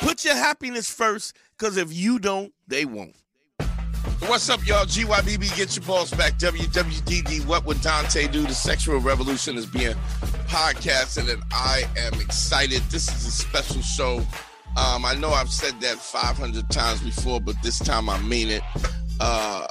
Put your happiness first, because if you don't, they won't. What's up, y'all? GYBB, get your balls back. WWDD, what would Dante do? The sexual revolution is being podcasted, and I am excited. This is a special show. Um, I know I've said that 500 times before, but this time I mean it. Uh,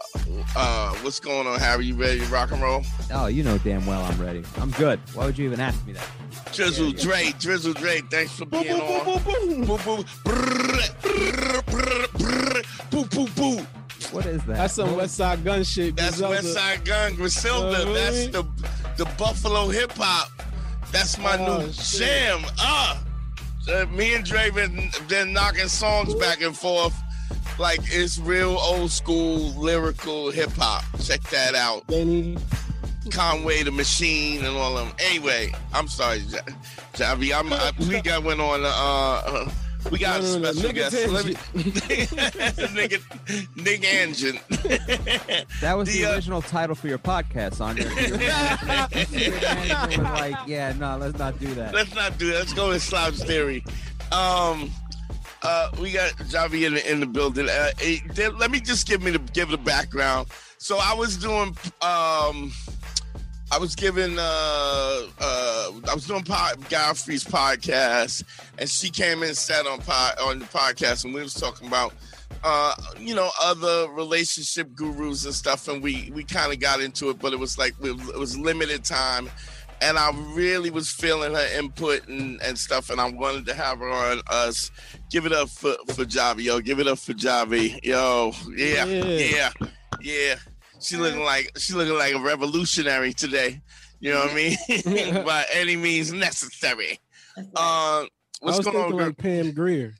uh, what's going on, Harry? You ready to rock and roll? Oh, you know damn well I'm ready. I'm good. Why would you even ask me that? Drizzle Yeah, yeah. Dre, Drizzle Dre, thanks for being on. Boom, boom, brrr, brrr, brrr, brrr, boo, boo, boo. What is that? That's some Westside Gunn shit. That's Griselda. West Side Gun, Griselda. Uh, That's the the Buffalo hip hop. That's my Oh, new shit. jam. Uh, uh, me and Dre been, been knocking songs back and forth. Like it's real old school lyrical hip hop. Check that out. Benny. Conway the Machine and all of them. Anyway, I'm sorry, Javi. I'm, I, we got went on. Uh, uh, we got No, a no, no, special nigga guest. Let me, nigga, nigga engine. that was the, the, uh, original title for your podcast, Andre. Your like, yeah, no, let's not do that. Let's not do that. Let's go with Slouch Theory. Um, uh, we got Javi in the, in the building. Uh, let me just give me the give the background. So I was doing um, I was giving uh uh I was doing pod, Godfrey's podcast, and she came in and sat on pod, on the podcast, and we was talking about uh you know other relationship gurus and stuff, and we we kind of got into it, but it was like it was limited time and I really was feeling her input and, and stuff, and I wanted to have her on us. Give it up for for Javi, yo. Give it up for Javi, yo. Yeah, yeah, Yeah. yeah. She looking like she looking like a revolutionary today. You know what I mean? By any means necessary. Uh, what's going on? like Pam Grier.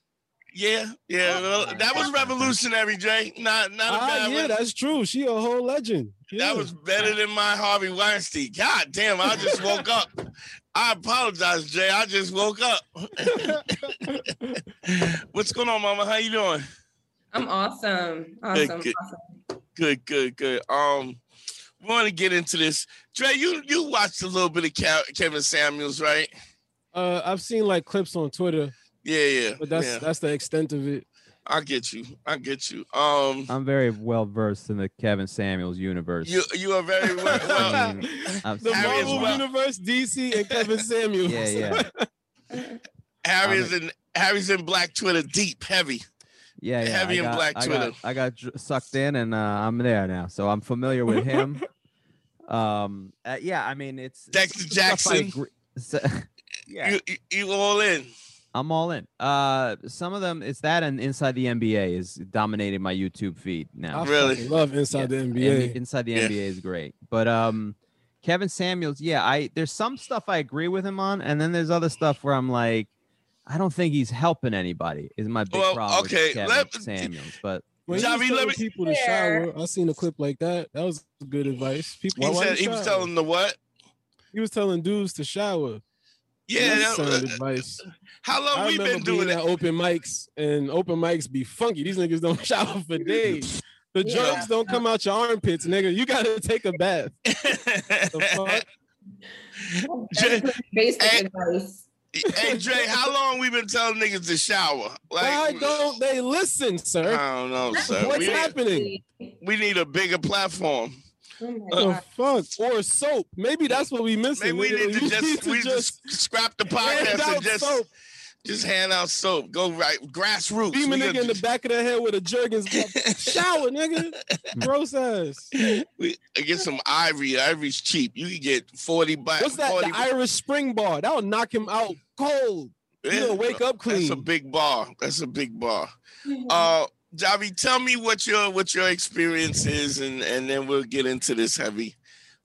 yeah, yeah. well, that was revolutionary, Jay. Not not a Ah, bad yeah, one. that's true. She a whole legend. Yeah. That was better than my Harvey Weinstein. God damn, I just woke up. I apologize, Jay. I just woke up. What's going on, Mama? How you doing? I'm awesome. Awesome. good. awesome. Good, good, good. Um, we want to get into this. Dre, you you watched a little bit of Kevin Samuels, right? Uh, I've seen like clips on Twitter, Yeah, yeah. but that's yeah. that's the extent of it. I get you. I get you. Um, I'm very well versed in the Kevin Samuels universe. you you are very well. well I mean, The Marvel well. Universe, DC, and Kevin Samuels. yeah, yeah, Harry's in Harry's in Black Twitter deep, heavy. yeah, yeah. Heavy I in got, Black I Twitter. Got, I got sucked in, and uh, I'm there now, so I'm familiar with him. um, uh, yeah, I mean, it's it's Dexter stuff I Jackson. yeah, you you all in. I'm all in. Uh, some of them, it's that and Inside the NBA is dominating my YouTube feed now. I Really? fucking love Inside Yeah, the and NBA. Inside the Yeah. NBA is great, but um, Kevin Samuels, yeah, I there's some stuff I agree with him on, and then there's other stuff where I'm like, I don't think he's helping anybody. Is my big Well, problem. okay, with Kevin let- Samuels, but When he was Javi, let me- people to shower, I seen a clip like that. That was good advice. People, He why- why said he was telling the what? he was telling dudes to shower. Yeah, That's that- sound uh, advice. how long I we been doing being that? at open mics, and open mics be funky. These niggas don't shower for days. The Yeah. drugs don't come out your armpits, nigga. You gotta take a bath. The fuck? Dre- basic Hey. advice. hey Dre, how long we been telling niggas to shower? Like, Why don't they listen, sir? I don't know, sir. What's We need, happening? we need a bigger platform. Oh my The God. fuck? Or soap. Maybe that's what we missing. Maybe we nigga. need to We just we just scrap the podcast and just soap. just hand out soap. Go right grassroots. Beam a nigga in the back of the head with a Jergens. Shower, nigga. Gross ass. we get some ivory. Ivory's cheap. You can get 40 bucks. What's that? 40 The Irish Spring Bar. That'll knock him out cold. Yeah, He'll wake up That's a big bar. That's a big bar. Uh Javi, tell me what your what your experience is and and then we'll get into this heavy,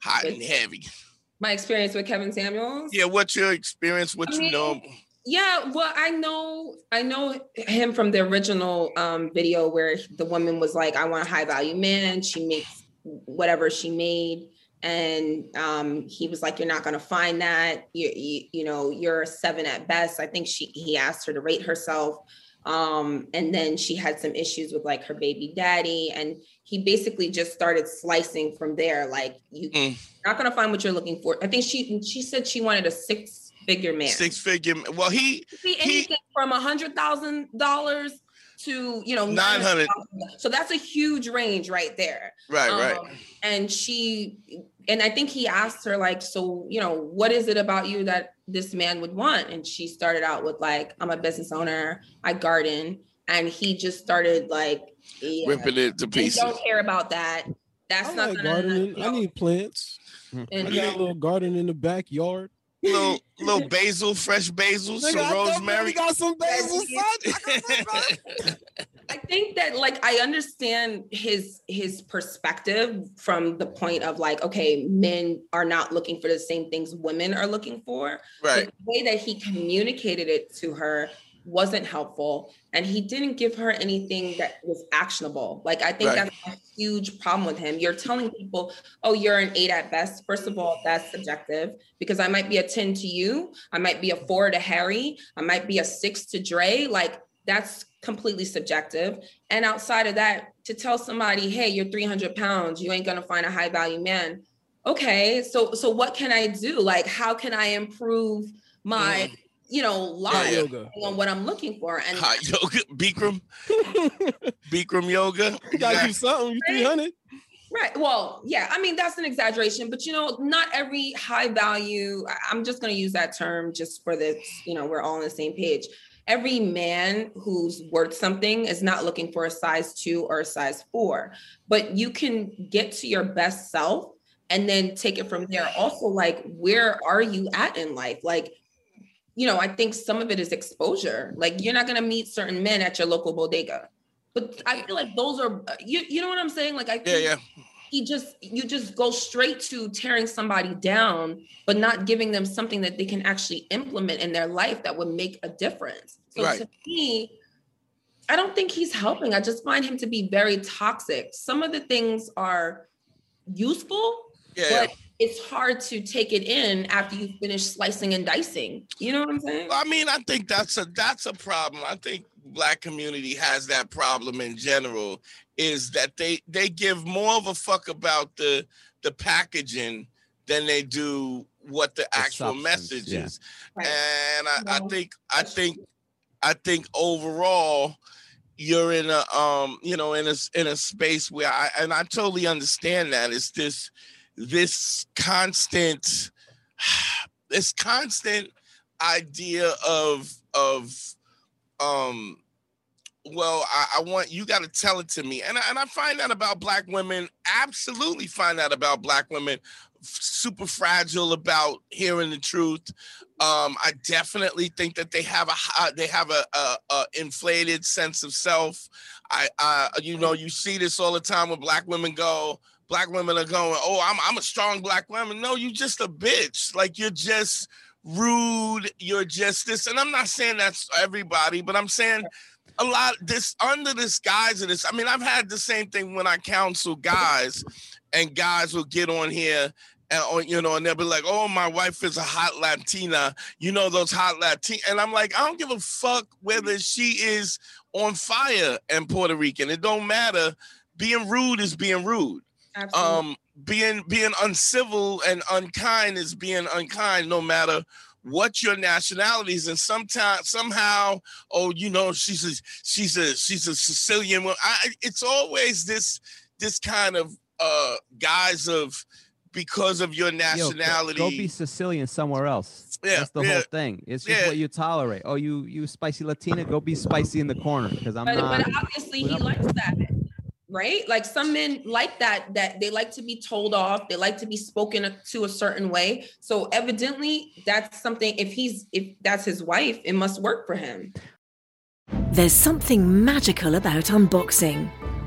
hot and heavy. My experience with Kevin Samuels. Yeah, what's your experience? What I you mean, know? Yeah, well, I know I know him from the original um, video where the woman was like, "I want a high value man." She makes whatever she made, and um, he was like, "You're not going to find that. You, you you know you're a seven at best." I think she he asked her to rate herself, um, and then she had some issues with like her baby daddy, and he basically just started slicing from there. Like you, Mm. not going to find what you're looking for. I think she she said she wanted a six figure man Six figure. Well, he be anything from a hundred thousand dollars to you know 900. So that's a huge range right there. right, right. Um, and she, and I think he asked her like, so you know, what is it about you that this man would want? And she started out with like, I'm a business owner, I garden, and he just started like, yeah, Ripping it to we pieces. don't care about that. That's I not like gonna. gardening. you I need plants. and- I got a little garden in the backyard. Little little basil, fresh basil, Nigga, some I rosemary. got some basil, son. I got some basil. I think that like I understand his his perspective from the point of like, okay, men are not looking for the same things women are looking for. right. But the way that he communicated it to her wasn't helpful. And he didn't give her anything that was actionable. Like I think Right. that's a huge problem with him. You're telling people, oh, you're an eight at best. First of all, that's subjective because I might be a 10 to you, I might be a four to Harry, I might be a six to Dre. Like that's completely subjective. And outside of that, to tell somebody, hey, you're 300 pounds, you ain't gonna find a high value man. Okay, so so what can I do? Like, how can I improve my, mm. You know, life Yoga. on what I'm looking for? And Hot yoga, Bikram, Bikram yoga. You gotta do something. You 300. Right. Well, yeah. I mean, that's an exaggeration, but you know, not every high value, I- I'm just going to use that term just for this, you know, we're all on the same page. Every man who's worth something is not looking for a size two or a size four, but you can get to your best self and then take it from there. Also, like, where are you at in life? Like, you know, I think some of it is exposure. Like, you're not going to meet certain men at your local bodega. But I feel like those are you. You know what I'm saying? Like I Yeah, think yeah. he just you just go straight to tearing somebody down but not giving them something that they can actually implement in their life that would make a difference so Right. to me i don't think he's helping i just find him to be very toxic some of the things are useful Yeah, yeah. but it's hard to take it in after you finish slicing and dicing you know what i'm saying I mean, I think that's a that's a problem. I think black community has that problem in general. Is that they they give more of a fuck about the the packaging than they do what the, actual message yeah. is. Right. And I, I think I think I think overall you're in a um you know in a s- in a space where I and I totally understand that it's this this constant this constant idea of of um well I, I want you got to tell it to me. And I, and I find that about black women absolutely find that about black women super fragile about hearing the truth. Um I definitely think that they have a hi- they have a, a, a inflated sense of self. I uh you know you see this all the time when black women go black women are going oh I'm I'm a strong black woman. No you just a bitch. Like you're just rude. You're just this. And i'm not saying that's everybody but i'm saying a lot this under this guise of this i mean i've had the same thing when i counsel guys and guys will get on here and you know and they'll be like oh my wife is a hot latina. You know those hot latina and i'm like i don't give a fuck whether she is on fire and puerto rican. It don't matter. Being rude is being rude Absolutely. um being being uncivil and unkind is being unkind no matter what your nationality is and sometimes somehow oh you know she's a she's a she's a sicilian wo- I, it's always this this kind of uh guise of because of your Yo, go- nationality Go, be Sicilian somewhere else. Yeah, That's the yeah. whole thing. It's just Yeah. what you tolerate. Oh, you you spicy Latina, go be spicy in the corner because I'm but, not. but obviously we're he likes that right? Like some men like that that they like to be told off they like to be spoken to a certain way. So evidently that's something if he's if that's his wife it must work for him. There's something magical about unboxing.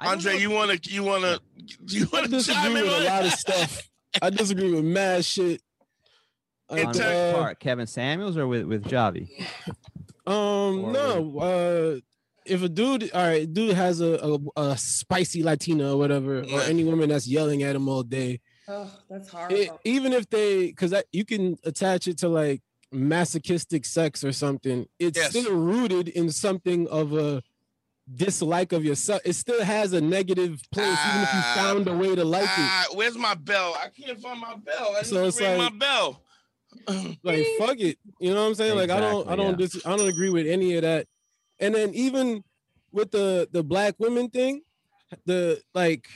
I don't Andre, you wanna you wanna you wanna disagree with a lot of stuff. I disagree with mad shit. Like, on In uh, part? Kevin Samuels or with with Javi? Um, Or no. Uh, if a dude, all right, dude has a, a, a spicy Latina or whatever, or any woman that's yelling at him all day, Oh, that's horrible. it, even if they, because you can attach it to like masochistic sex or something, it's Yes. still rooted in something of a dislike of yourself. It still has a negative place, even if you Ah, found a way to like it. Ah, where's my bell? I can't find my bell. I So it's like- my bell. like fuck it you know what i'm saying like i don't i don't dis- i don't agree with any of that and then even with the the black women thing the like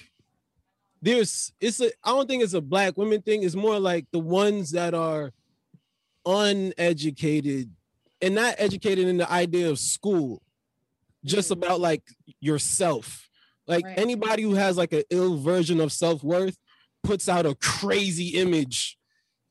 there's it's a i don't think it's a black women thing it's more like the ones that are uneducated and not educated in the idea of school just Mm. about like yourself like Right. anybody who has like an ill version of self-worth puts out a crazy image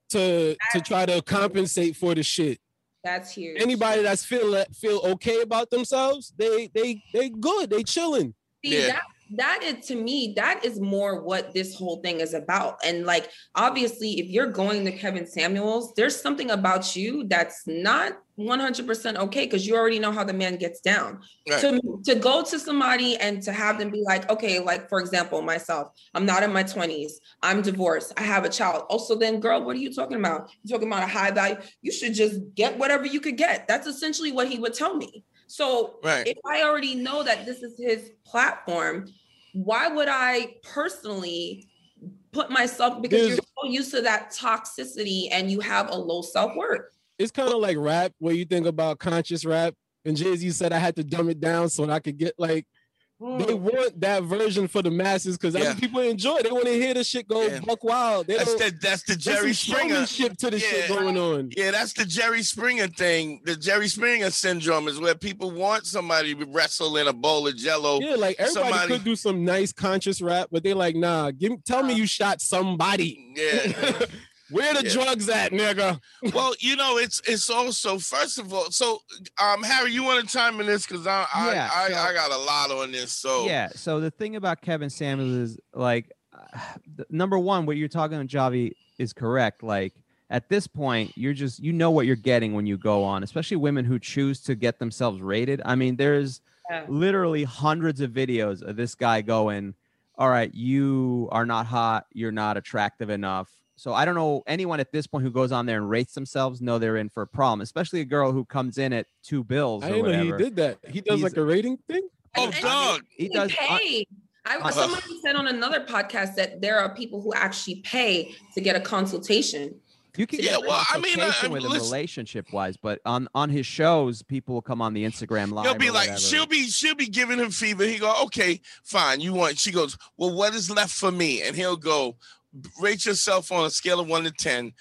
to to try to compensate for the shit that's huge. anybody that's feel feel okay about themselves they they they good they chilling See, Yeah. that that is to me, that is more what this whole thing is about. And like obviously, if you're going to Kevin Samuels, there's something about you that's not 100% okay because you already know how the man gets down. Right. To to go to somebody and to have them be like, okay, like for example, myself, I'm not in my 20s, I'm divorced, I have a child. Also, then, girl, what are you talking about? You're talking about a high value. You should just get whatever you could get. That's essentially what he would tell me. So Right. if I already know that this is his platform, why would I personally put myself because you're so used to that toxicity and you have a low self-worth. it's kind of like rap where you think about conscious rap and jay-z said i had to dumb it down so that i could get like they mm. want that version for the masses because Yeah. people enjoy It. they want to hear the shit go Yeah. buck wild they That's the that's the Jerry Springer. showmanship to the shit going on Yeah, that's the Jerry Springer thing. The Jerry Springer syndrome is where people want somebody to wrestle in a bowl of jello. Yeah, like everybody Somebody- could do some nice conscious rap, but they like, nah, give tell me you shot somebody. Yeah. Where the Yeah. drugs at, nigga? well, you know, it's it's also first of all, so um, Harry, you want to chime in this because I I, Yeah, I, so- I got a lot on this. So Yeah. So the thing about Kevin Samuels is like, uh, number one, what you're talking to Javi is correct. Like at this point, you're just you know what you're getting when you go on, especially women who choose to get themselves rated. I mean, there's Yeah. literally hundreds of videos of this guy going, "All right, you are not hot, you're not attractive enough." So I don't know anyone at this point who goes on there and rates themselves know they're in for a problem, especially a girl who comes in at two bills I or didn't know he did that. He does He's- like a rating thing. Oh, And- and dog. He they does. uh, pay. I, uh, somebody said on another podcast that there are people who actually pay to get a consultation. You can Yeah, get well, I mean, consultation uh, with him relationship wise, but on on his shows, people will come on the Instagram live. He'll be like, whatever. she'll be, she'll be giving him fever. He go, okay, fine. You want? She goes, well, what is left for me? And he'll go, rate yourself on a scale of one to ten.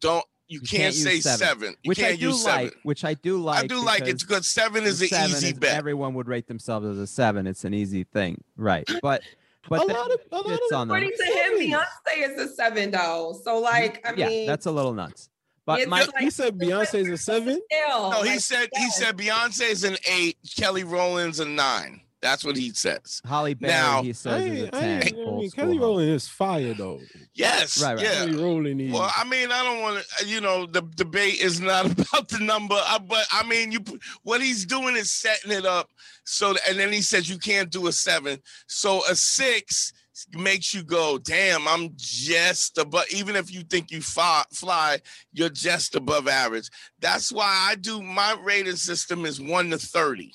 Don't you, You can't, can't say seven. seven. You which can't I do use like. seven. Which I do like. I do like it because because seven is the an seven easy is- bet. Everyone would rate themselves as a seven. It's an easy thing, right? But but a then lot of, a lot of on them. According to him, Beyonce is a seven though. So like, I yeah, mean, that's a little nuts. But my like- he said Beyonce is a seven. Still, No, he like, said he said Beyonce is an eight, Kelly Rowland's a nine. That's what he says. Halle Berry, Now- he I is ain't, a I ten. ain't, I old mean, Kelly. Rowland is fire though. Yes. Right, right. Yeah. Kelly Rowland is. Well, I mean, I don't want to. You know, the debate is not about the number, uh, but I mean, you. What he's doing is setting it up so, and then he says you can't do a seven. So a six makes you go, damn, I'm just above. Even if you think you fly, fly, you're just above average. That's why I do my rating system is one to thirty.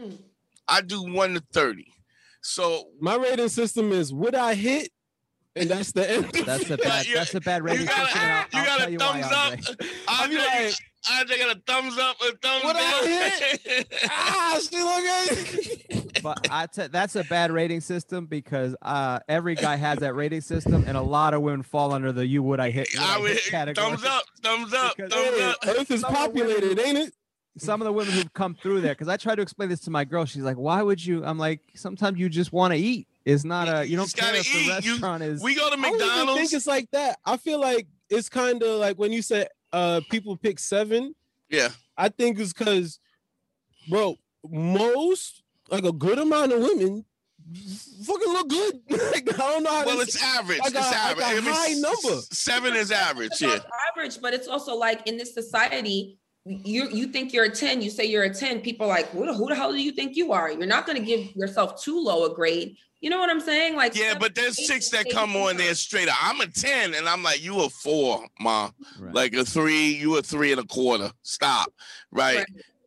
Hmm. I do one to thirty. So My rating system is would I hit, and that's the end. That's a bad. You- That's a bad you rating got system. and I'll- you got a you why, thumbs up. Andre. I'll be like, I got a thumbs up, a thumbs What down. I hit? ah, she look at. but I t- that's a bad rating system because uh, every guy has that rating system, and a lot of women fall under the "you would I hit." would I I would hit category. thumbs up, thumbs up, Because- thumbs Hey, up. Earth is Some women- populated, ain't it? Some of the women who've come through there, because I try to explain this to my girl. She's like, "Why would you?" I'm like, "Sometimes you just want to eat. It's not a you You don't just care gotta if the eat. You- restaurant is." We go to McDonald's. I don't even think it's like that. I feel like it's kind of like when you said uh people pick seven. Yeah. I think it's because, bro, most like a good amount of women fucking look good. like I don't know how. Well, to it's say- average. like it's like average. a I mean, high number. Seven is average. It's Yeah. average, but it's also like in this society, you you think you're a 10, you say you're a 10, people are like, who, the- who the hell do you think you are? You're not going to give yourself too low a grade. You know what I'm saying? Like Yeah, seven, but there's eight, chicks that eight, come on there straight up. I'm a 10 and I'm like, you a four, ma. Right. Like a three, you a three and a quarter. Stop. Right. Right.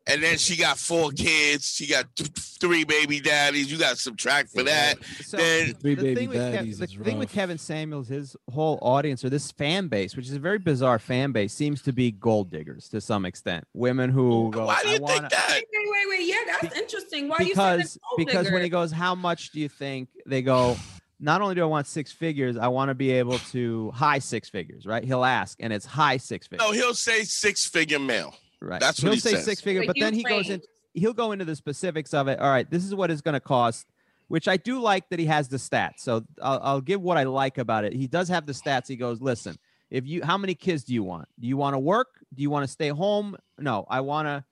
And then she got four kids. She got th- three baby daddies. You got to subtract for that. So then- Three the baby thing with Kev- daddies the is thing with. Kevin Samuels, his whole audience or this fan base, which is a very bizarre fan base, seems to be gold diggers to some extent. Women who go, Why do "I you wanna, think that? Wait, wait, wait, wait. Yeah, that's interesting. Why you because saying because when he goes, how much do you think they go? Not only do I want six figures, I want to be able to high six figures, right? He'll ask, and it's high six figures, No, he'll say six figure male. Right? that's he'll what he say says. six figure, But but then he goes in. He'll go into the specifics of it. All right, this is what it's going to cost, which I do like that he has the stats. So I'll, I'll give what I like about it. He does have the stats. He goes, listen, if you, how many kids do you want? Do you want to work? Do you want to stay home? No, I want to.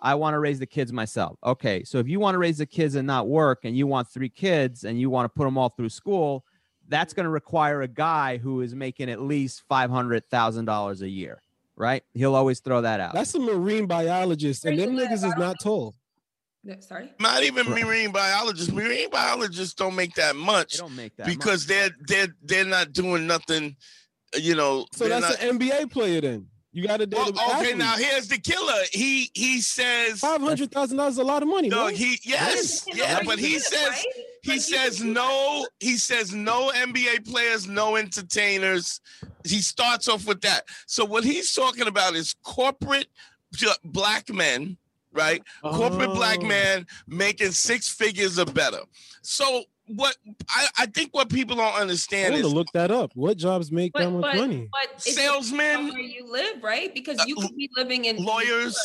I want to raise the kids myself. Okay, so if you want to raise the kids and not work, and you want three kids and you want to put them all through school, that's going to require a guy who is making at least five hundred thousand dollars a year, right? He'll always throw that out. That's a marine biologist, and them niggas is not tall. Sorry. Not even Right. marine biologists. Marine biologists don't make that they much don't make that much. because they're they're they're not doing nothing. You know. So that's not, an NBA player then. You got to date Well, okay, athlete. now here's the killer. He he says Five hundred thousand dollars is a lot of money. no. man. He yes, yeah, but he says right? He Like, says no. He says no NBA players, no entertainers. He starts off with that. So what he's talking about is corporate black men, right? Corporate black Oh. man making six figures or better. So what I, I think what people don't I understand want to is look that up. What jobs make that But, much but, money? but salesmen, where you live, right? Because Uh, you could be living in lawyers.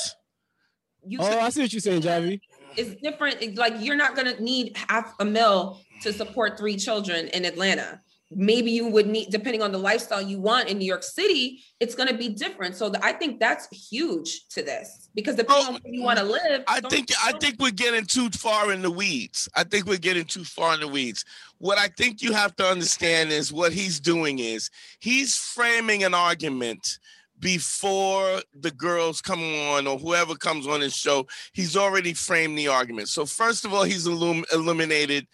You Oh, I see what you're saying, Javi. It's different. It's like you're not gonna need half a mil to support three children in Atlanta. Maybe you would need, depending on the lifestyle you want in New York City, it's gonna be different. So the, I think that's huge to this because depending Well, on where you want to live. I think I think we're getting too far in the weeds. I think we're getting too far in the weeds. What I think you have to understand is what he's doing is he's framing an argument before the girls come on or whoever comes on his show. He's already framed the argument. So first of all, he's eliminated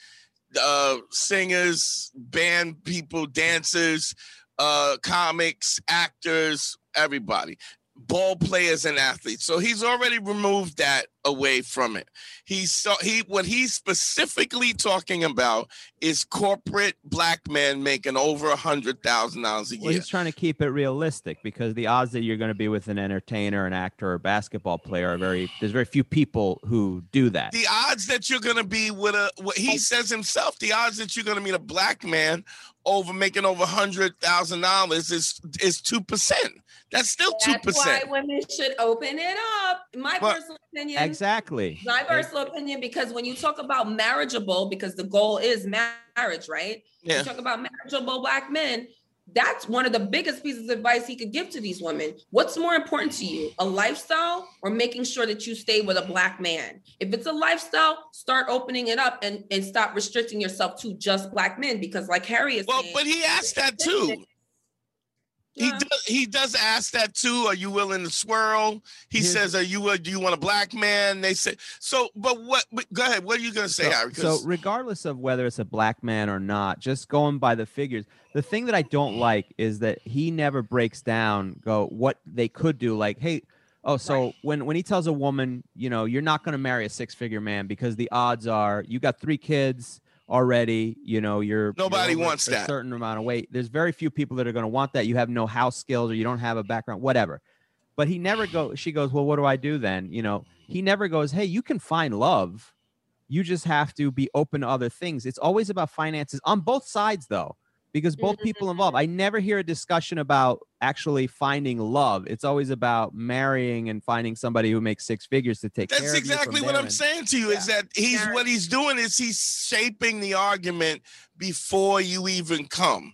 uh, singers, band people, dancers, uh, comics, actors, everybody ball players and athletes. So he's already removed that away from it. He so he what he's specifically talking about is corporate black men making over a hundred thousand dollars a Well, year. he's trying to keep it realistic because the odds that you're going to be with an entertainer, an actor, or basketball player are very. There's very few people who do that. The odds that you're gonna be with a what he oh. says himself, the odds that you're gonna meet a black man over making over a hundred thousand dollars is is two percent. That's still two That's why women should open it up. My But- personal opinion. exactly. My personal opinion, because when you talk about marriageable, because the goal is marriage, right? Yeah. You talk about marriageable black men. That's one of the biggest pieces of advice he could give to these women. What's more important to you, a lifestyle or making sure that you stay with a black man? If it's a lifestyle, start opening it up and, and stop restricting yourself to just black men. Because, like Harry is Well, saying, but he asked that too. He does, he does ask that too. Are you willing to swirl? He Here's- says, "Are you a, do you want a black man?" They say so. But what? But go ahead. What are you gonna say, so, Harry? so 'Cause- regardless of whether it's a black man or not, just going by the figures, the thing that I don't like is that he never breaks down go what they could do. Like, hey, oh, so when when he tells a woman, you know, you're not going to marry a six figure man because the odds are you got three kids already. You know, you're you're Nobody over wants a that. certain amount of weight. There's very few people that are going to want that. You have no house skills or you don't have a background, whatever. But he never go. She goes, well, what do I do then? You know, he never goes, hey, you can find love you just have to be open to other things. It's always about finances on both sides, though, because both mm-hmm. people involved. I never hear a discussion about actually finding love. It's always about marrying and finding somebody who makes six figures to take care That's of you exactly from what I'm and- saying to you is that he's Yeah. what he's doing is he's shaping the argument before you even come.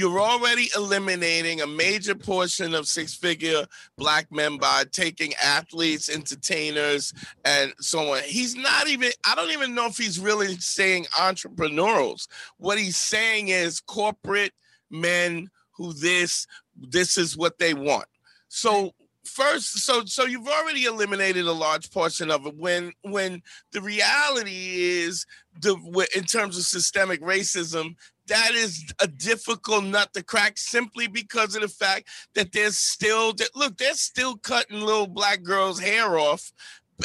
You're already eliminating a major portion of six figure black men by taking athletes, entertainers, and so on. He's not even, I don't even know if he's really saying entrepreneurials. What he's saying is corporate men who this, this is what they want. So first so so you've already eliminated a large portion of it when when the reality is the in terms of systemic racism that is a difficult nut to crack simply because of the fact that there's still look they're still cutting little black girls hair off.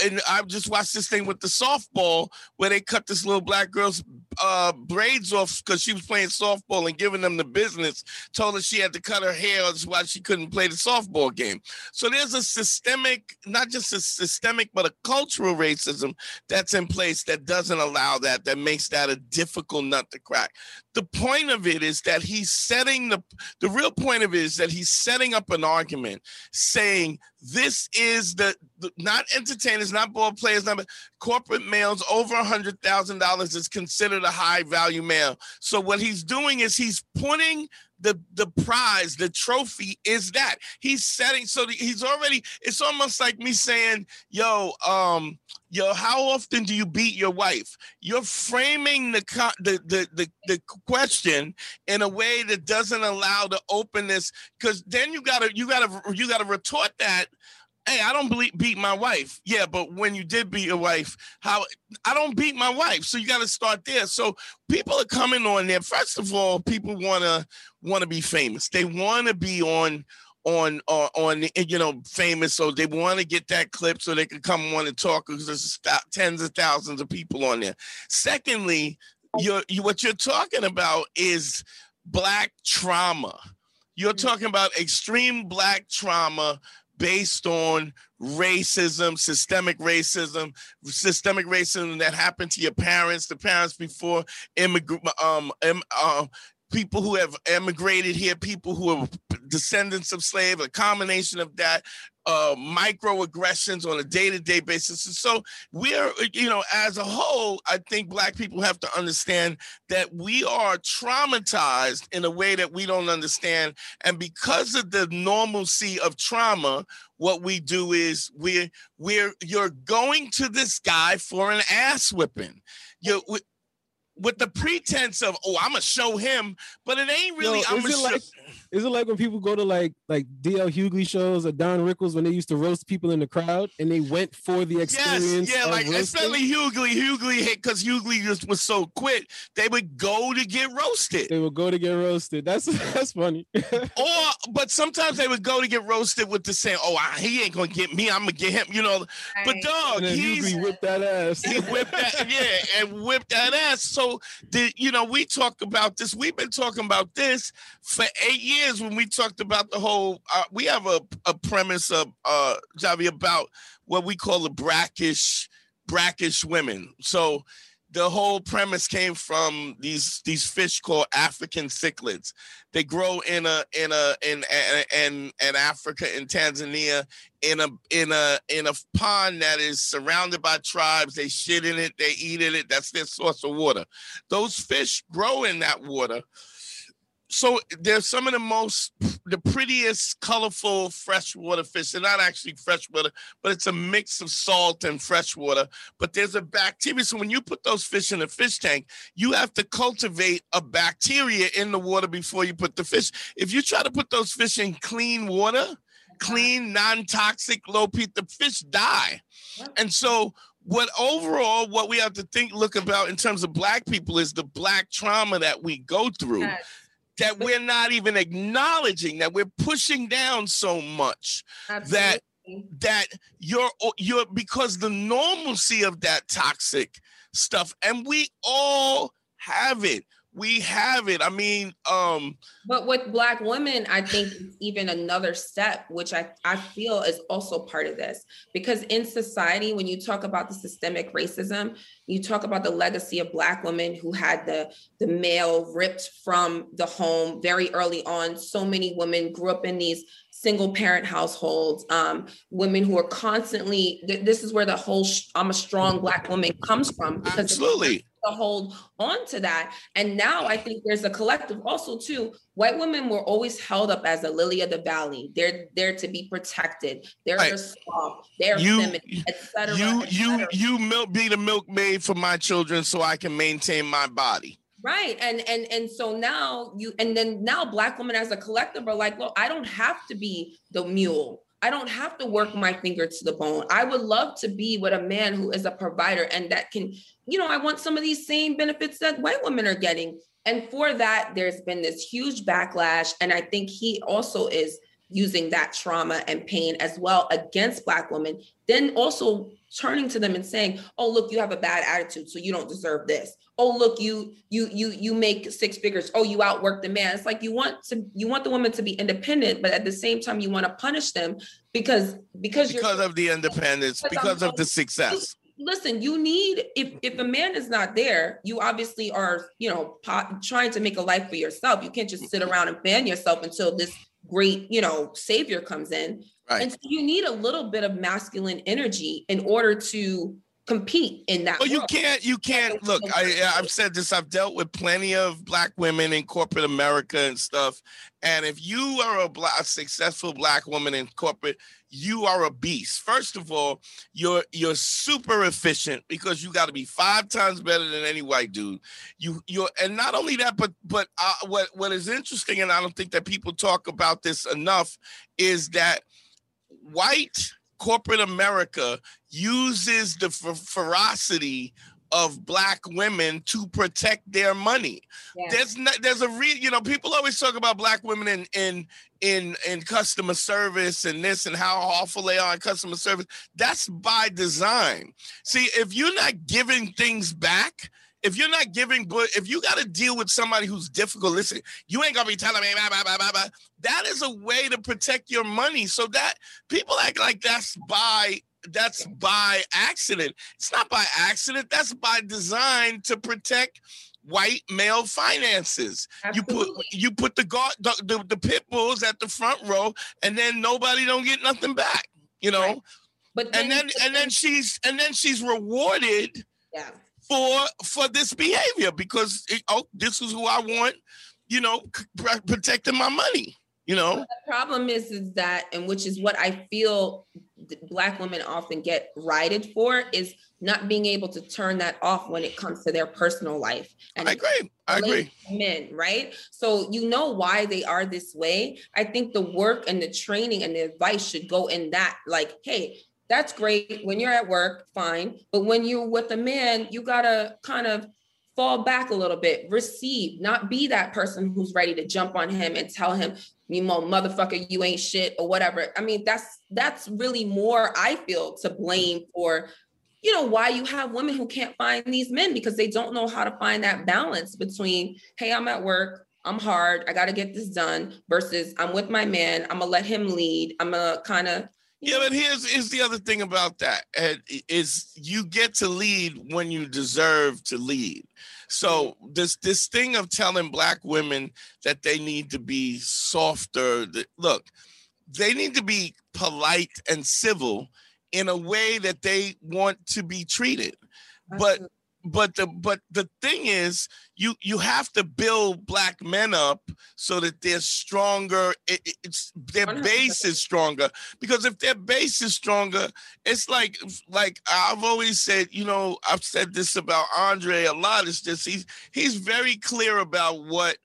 And I just watched this thing with the softball where they cut this little black girl's uh, braids off because she was playing softball and giving them the business. Told her she had to cut her hair, that's why she couldn't play the softball game. So there's a systemic, not just a systemic, but a cultural racism that's in place that doesn't allow that, that makes that a difficult nut to crack. The point of it is that he's setting the the real point of it is that he's setting up an argument saying this is the, the not entertainers, not ball players, not corporate males over a hundred thousand dollars is considered a high value male. So what he's doing is he's putting the the prize, the trophy is that he's setting. So the, he's already. It's almost like me saying, "Yo, um, yo, how often do you beat your wife?" You're framing the the the the, the question in a way that doesn't allow the openness, because then you gotta you gotta you gotta retort that. Hey, I don't believe, beat my wife. Yeah, but when you did beat your wife, how I don't beat my wife. So you got to start there. So people are coming on there. First of all, people want to want to be famous. They want to be on on on, on you know famous so they want to get that clip so they can come on and talk because there's tens of thousands of people on there secondly you're you, what you're talking about is black trauma you're mm-hmm. talking about extreme black trauma based on racism, systemic racism, systemic racism that happened to your parents, the parents before immigrant, um, um, people who have immigrated here, people who are descendants of slave, a combination of that, uh, microaggressions on a day-to-day basis. And so we're, you know, as a whole, I think Black people have to understand that we are traumatized in a way that we don't understand. And because of the normalcy of trauma, what we do is we're we're you're going to this guy for an ass whipping. You with, the pretense of oh I'm gonna show him, but it ain't really. Yo, I'm gonna show. like is it like when people go to like like DL Hughley shows or Don Rickles when they used to roast people in the crowd and they went for the experience? Yes, yeah, of like roasting? especially Hughley. Hughley hit because Hughley just was so quick. They would go to get roasted, they would go to get roasted. That's that's funny. or but sometimes they would go to get roasted with the saying, "Oh, I, he ain't gonna get me. I'm gonna get him." You know, but Right. dog, and then he's Hughley whipped that ass. he whipped that, yeah, and whipped that ass. So the you know, we talk about this. We've been talking about this for eight years when we talked about the whole uh, we have a, a premise of uh Javi about what we call the brackish brackish women. So the whole premise came from these these fish called African cichlids. They grow in a in a in in in Africa in Tanzania in a in a in a pond that is surrounded by tribes. They shit in it, they eat in it. That's their source of water. Those fish grow in that water. So they're some of the most the prettiest, colorful freshwater fish. They're not actually freshwater, but it's a mix of salt and freshwater. But there's a bacteria. So when you put those fish in a fish tank, you have to cultivate a bacteria in the water before you put the fish. If you try to put those fish in clean water, clean, non-toxic, low pH, the fish die. And so what overall what we have to think look about in terms of black people is the black trauma that we go through Yes. That we're not even acknowledging that we're pushing down so much that that you're you're because the normalcy of that toxic stuff and we all have it we have it i mean um But with black women, I think it's even another step, which I, I feel is also part of this. Because in society, when you talk about the systemic racism, you talk about the legacy of black women who had the, the male ripped from the home very early on. So many women grew up in these single parent households, um, women who are constantly, th- this is where the whole sh- I'm a strong black woman comes from. because absolutely to hold on to that. And now I think there's a collective also too. White women were always held up as a lily of the valley. They're there to be protected. They're Right. soft. They're You- feminine, et cetera, you et you you milk be the milkmaid for my children so i can maintain my body Right. And and and so now you and then now black women as a collective are like, well, I don't have to be the mule. I don't have to work my finger to the bone. I would love to be with a man who is a provider and that can, you know, I want some of these same benefits that white women are getting. And for that, there's been this huge backlash. And I think he also is using that trauma and pain as well against black women, then also turning to them and saying, oh, look, you have a bad attitude, so you don't deserve this oh look you you you you make six figures oh you outwork the man it's like you want to you want the woman to be independent but at the same time you want to punish them because because you're because of the independence Because because of the success listen you need if if a man is not there you obviously are you know po- trying to make a life for yourself. You can't just sit mm-hmm. around and fan yourself until this great you know savior comes in. Right. and so you need a little bit of masculine energy in order to compete in that Well, you can't. You can't. Look, I, I've said this. I've dealt with plenty of black women in corporate America and stuff. And if you are a, black, a successful black woman in corporate, you are a beast. First of all, you're you're super efficient because you got to be five times better than any white dude. You you're and not only that, but but uh, what what is interesting, and I don't think that people talk about this enough, is that white corporate America uses the fer- ferocity of black women to protect their money. There's not, there's a real you know people always talk about black women in in in in customer service and this and how awful they are in customer service. That's by design. See, if you're not giving things back, if you're not giving, but if you got to deal with somebody who's difficult, listen, you ain't gonna be telling me blah, blah, blah, blah, blah. That is a way to protect your money. So that people act like that's by that's by accident. It's not by accident. That's by design to protect white male finances. You put you put the guard the, the, the pit bulls at the front row, and then nobody don't get nothing back. You know, Right. but and then and then she's and then she's rewarded yeah for for this behavior because it- oh this is who I want, you know, c- pr- protecting my money. You know, the problem is is that and which is what i feel black women often get righted for is not being able to turn that off when it comes to their personal life and I agree. I agree. men right so you know why they are this way i think the work and the training and the advice should go in that like hey that's great when you're at work fine but when you're with a man you gotta kind of fall back a little bit receive not be that person who's ready to jump on him and tell him you know, motherfucker, you ain't shit or whatever. I mean, that's that's really more I feel to blame for, you know, why you have women who can't find these men because they don't know how to find that balance between, hey, I'm at work, I'm hard, I got to get this done, versus I'm with my man, I'm gonna let him lead, I'm gonna kind of. Yeah, but here's here's the other thing about that is you get to lead when you deserve to lead. So this this thing of telling black women that they need to be softer, look, they need to be polite and civil in a way that they want to be treated. But but the but the thing is you you have to build black men up so that they're stronger. It, it- it's their 100%. base is stronger. Because if their base is stronger it's like like i've always said you know i've said this about andre a lot it's just he's he's very clear about what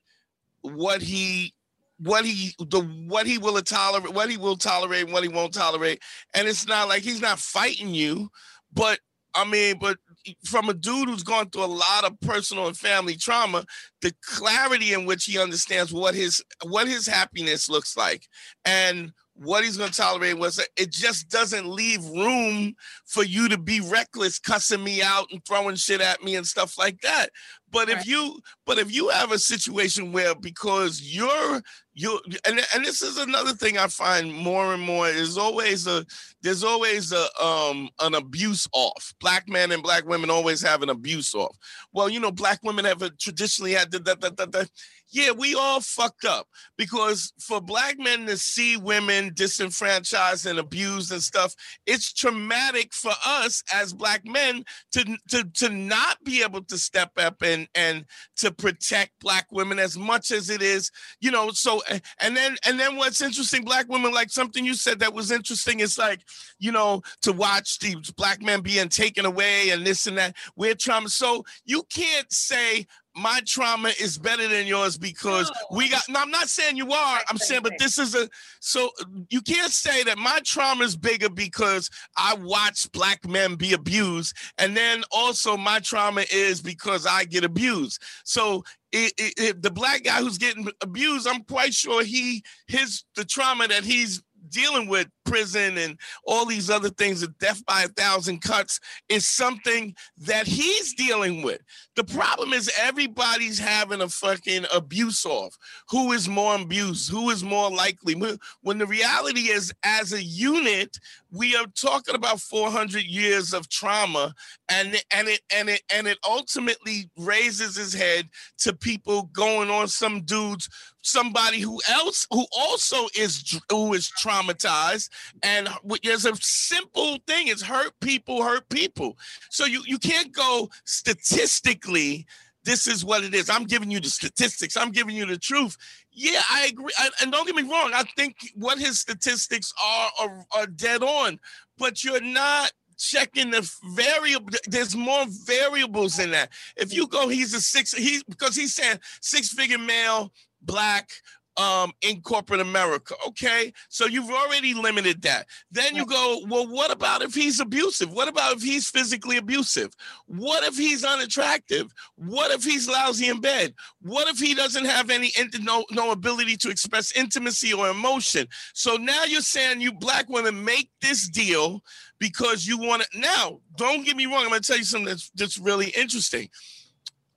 what he what he the what he will tolerate what he will tolerate and what he won't tolerate. And it's not like he's not fighting you but I mean, but from a dude who's gone through a lot of personal and family trauma, the clarity in which he understands what his what his happiness looks like and what he's going to tolerate was it just doesn't leave room for you to be reckless cussing me out and throwing shit at me and stuff like that but right. if you but if you have a situation where because you're you and, and this is another thing I find more and more is always a there's always a um an abuse off. Black men and black women always have an abuse off. Well, you know, black women have a, traditionally had that that that that yeah, we all fucked up because for black men to see women disenfranchised and abused and stuff, it's traumatic for us as black men to to to not be able to step up and and to protect black women as much as it is, you know. So and then and then what's interesting, black women like something you said that was interesting is like, you know, to watch these black men being taken away and this and that. We're trauma. So you can't say my trauma is better than yours because no. we got no i'm not saying you are i'm saying but this is a so you can't say that my trauma is bigger because i watch black men be abused and then also my trauma is because i get abused so it, it, it, the black guy who's getting abused i'm quite sure he his the trauma that he's dealing with prison and all these other things, of death by a thousand cuts, is something that he's dealing with. The problem is everybody's having a fucking abuse off. Who is more abused? Who is more likely? When the reality is, as a unit, we are talking about 400 years of trauma, and and it and it and it ultimately raises his head to people going on some dudes somebody who else who also is who is traumatized and there's a simple thing it's hurt people hurt people so you you can't go statistically this is what it is i'm giving you the statistics i'm giving you the truth yeah i agree I, and don't get me wrong i think what his statistics are, are are dead on but you're not checking the variable. There's more variables in that. If you go, he's a six. He's because he's saying six figure male, black, um, in corporate America. Okay, so you've already limited that. Then you go, well, what about if he's abusive? What about if he's physically abusive? What if he's unattractive? What if he's lousy in bed? What if he doesn't have any no no ability to express intimacy or emotion? So now you're saying you black women make this deal because you want to. Now, don't get me wrong. I'm going to tell you something that's that's really interesting.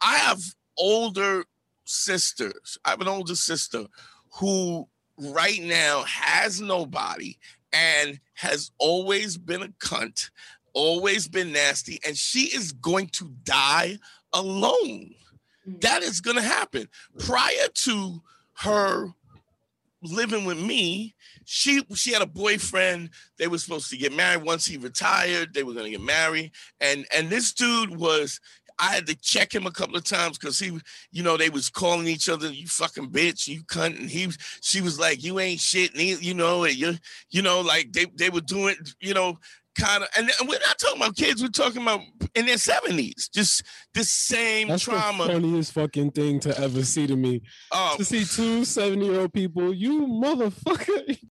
I have older sisters. I have an older sister who right now has nobody and has always been a cunt, always been nasty, and she is going to die alone. Mm. That is going to happen. Prior to her living with me, she she had a boyfriend. They were supposed to get married. Once he retired, they were going to get married. And and this dude was I had to check him a couple of times because he, you know, they was calling each other, "You fucking bitch, you cunt," and he, she was like, "You ain't shit," and he, you know, and you, you know, like they they were doing, you know, kind of, and we're not talking about kids, we're talking about in their seventies, just the same That's trauma. The funniest fucking thing to ever see to me. Oh. To see two 70 year old people, you motherfucker.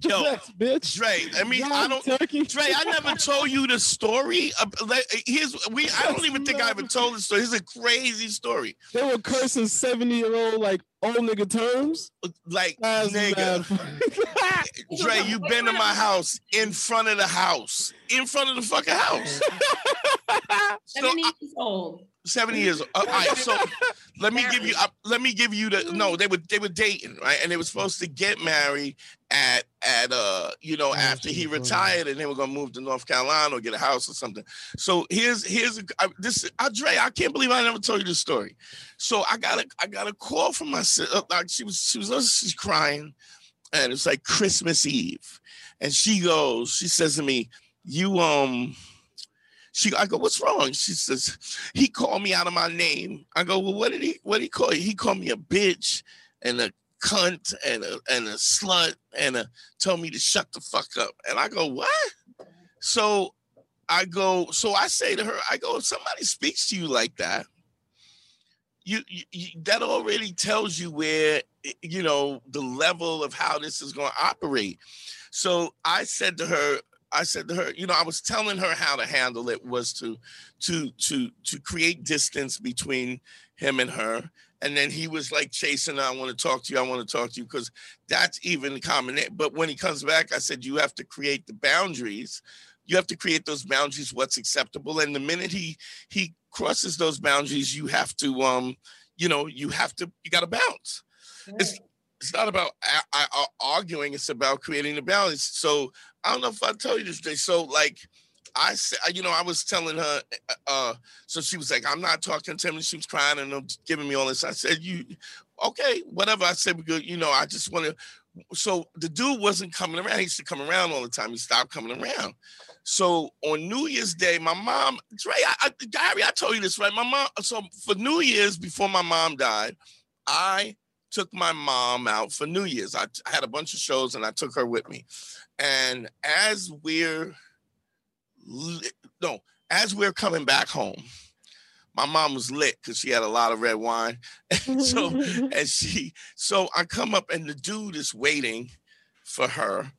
Yo, yes, bitch. Dre, I mean, I don't. Turkey. Dre, I never told you the story. Of, here's we. I don't even think I ever told the story. It's a crazy story. They were cursing seventy year old like old nigga terms. Like That's nigga, Dre, you been to my house in front of the house, in front of the fucking house. Seventy so, years old. 70 years old. Uh, all right, so let me give you uh, let me give you the no, they were they were dating, right? And they were supposed to get married at at uh, you know, after he retired and they were gonna move to North Carolina or get a house or something. So here's here's a, I, this Andre, I can't believe I never told you this story. So I got a I got a call from my sister. Like she was she was she's crying, and it's like Christmas Eve, and she goes, she says to me, "You um." She, I go, what's wrong? She says, he called me out of my name. I go, well, what did he, what did he call you? He called me a bitch and a cunt and a and a slut and a told me to shut the fuck up. And I go, what? So I go, so I say to her, I go, if somebody speaks to you like that, you, you, you that already tells you where you know the level of how this is going to operate. So I said to her, I said to her, you know, I was telling her how to handle it was to to to to create distance between him and her. And then he was like chasing I want to talk to you, I want to talk to you, because that's even common. But when he comes back, I said, you have to create the boundaries. You have to create those boundaries, what's acceptable. And the minute he he crosses those boundaries, you have to um, you know, you have to you gotta bounce. Right. It's it's not about arguing, it's about creating a balance. So I don't know if I tell you this day. So like I said, you know, I was telling her, uh, uh, so she was like, I'm not talking to him. She was crying and giving me all this. I said, you, okay, whatever. I said, because, you know, I just want to, so the dude wasn't coming around. He used to come around all the time. He stopped coming around. So on New Year's Day, my mom, Dre, I, I, Gary, I told you this, right? My mom, so for New Year's, before my mom died, I took my mom out for New Year's. I, I had a bunch of shows and I took her with me. And as we're no, as we're coming back home, my mom was lit because she had a lot of red wine. And so and she so I come up and the dude is waiting for her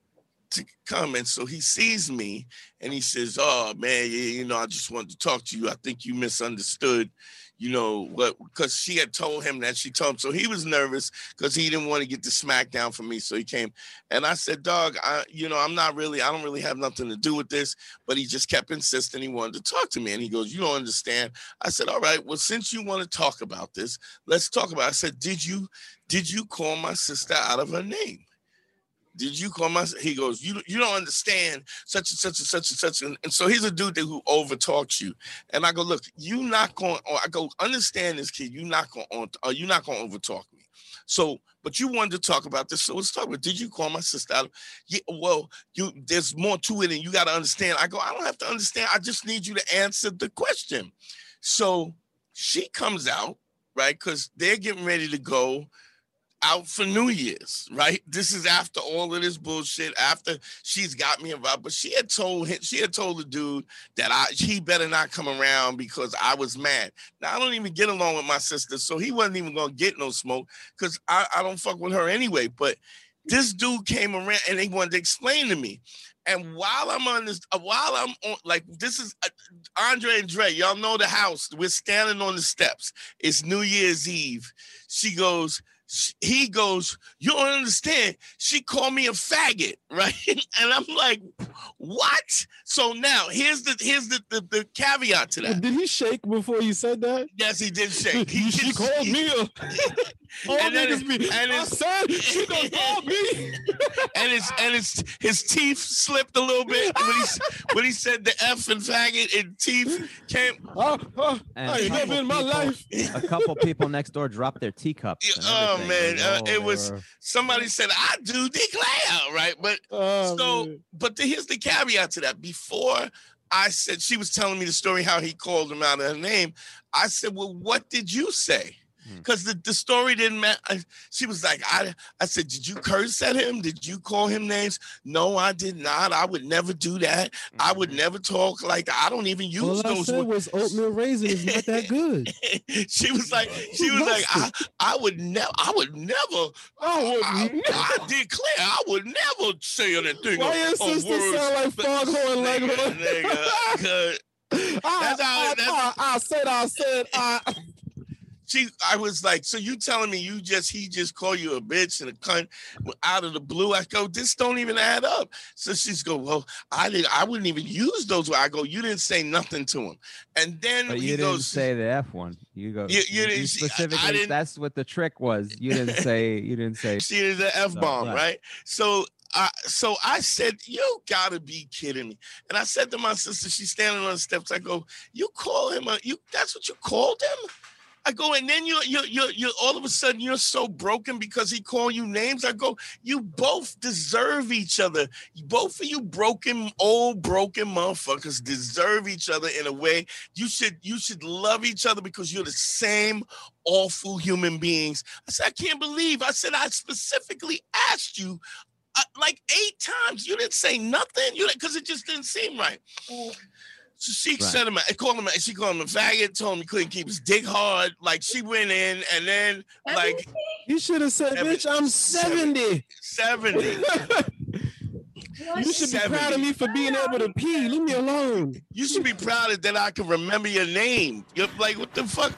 to come. And so he sees me and he says, Oh man, you know, I just wanted to talk to you. I think you misunderstood you know what because she had told him that she told him so he was nervous because he didn't want to get the smackdown from me so he came and i said dog i you know i'm not really i don't really have nothing to do with this but he just kept insisting he wanted to talk to me and he goes you don't understand i said all right well since you want to talk about this let's talk about it. i said did you did you call my sister out of her name did you call my? He goes, you you don't understand such and such and such and such. And, and so he's a dude that who over talks you. And I go, look, you not going. I go, understand this kid. You not going on. Are you not going to over talk me? So, but you wanted to talk about this. So let's talk about. Did you call my sister out? Yeah. Well, you there's more to it, and you got to understand. I go, I don't have to understand. I just need you to answer the question. So she comes out right because they're getting ready to go out for New Year's, right? This is after all of this bullshit, after she's got me involved. But she had told him, she had told the dude that I he better not come around because I was mad. Now I don't even get along with my sister, so he wasn't even gonna get no smoke because I, I don't fuck with her anyway. But this dude came around and he wanted to explain to me. And while I'm on this, uh, while I'm on, like, this is uh, Andre and Dre, y'all know the house. We're standing on the steps. It's New Year's Eve. She goes, he goes, You don't understand. She called me a faggot, right? And I'm like, What? So now here's the here's the, the, the caveat to that. Did he shake before you said that? Yes, he did shake. He, she called me a All and niggas be, and I said she gonna call me. and his and his his teeth slipped a little bit when he when he said the F and faggot and teeth came. Uh, uh, And I a ain't never in my people- life. A couple people next door dropped their teacups. Oh man, uh, it they was somebody said I do declare right, but Oh, so man. but the, here's the caveat to that. Before I said she was telling me the story how he called him out of her name, I said, well, what did you say? Because the, the story didn't matter. She was like, I, I said, Did you curse at him? Did you call him names? No, I did not. I would never do that. I would Mhm. never talk like that. I don't even use All I those said words. was oatmeal raisin is not that good. she was like, she was like, I, I would never, I would never, I would I, never. I declare, I would never say anything. Why your sister words, sound like Foghorn Leghorn? nigga, I, That's how- I, that's- I, I said, I said, I. she, I was like, so you telling me you just, he just called you a bitch and a cunt out of the blue? I go, this don't even add up. So she's go, well, I did, I wouldn't even use those. words. I go, you didn't say nothing to him, and then But he you goes, didn't say the F one. You go. You- you didn't- see, I- I specifically. that's what the trick was. You didn't say. You didn't say. she is an F bomb, right. right? So I so I said, You gotta be kidding me. And I said to my sister, she's standing on the steps. I go, You call him a you that's what you called him? I go, and then you you you you all of a sudden you're so broken because he called you names. I go, you both deserve each other. Both of you broken, old broken motherfuckers deserve each other in a way. You should you should love each other because you're the same awful human beings. I said, I can't believe. I said I specifically asked you uh, like eight times. You didn't say nothing. You because it just didn't seem right. So she Right. said him, I called him, she called him a faggot, told him he couldn't keep his dick hard. Like she went in and then like You should have said, bitch, I'm 70. 70. You should be proud of me for being able to pee. Leave me alone. You should be proud that I can remember your name. You're like, what the fuck?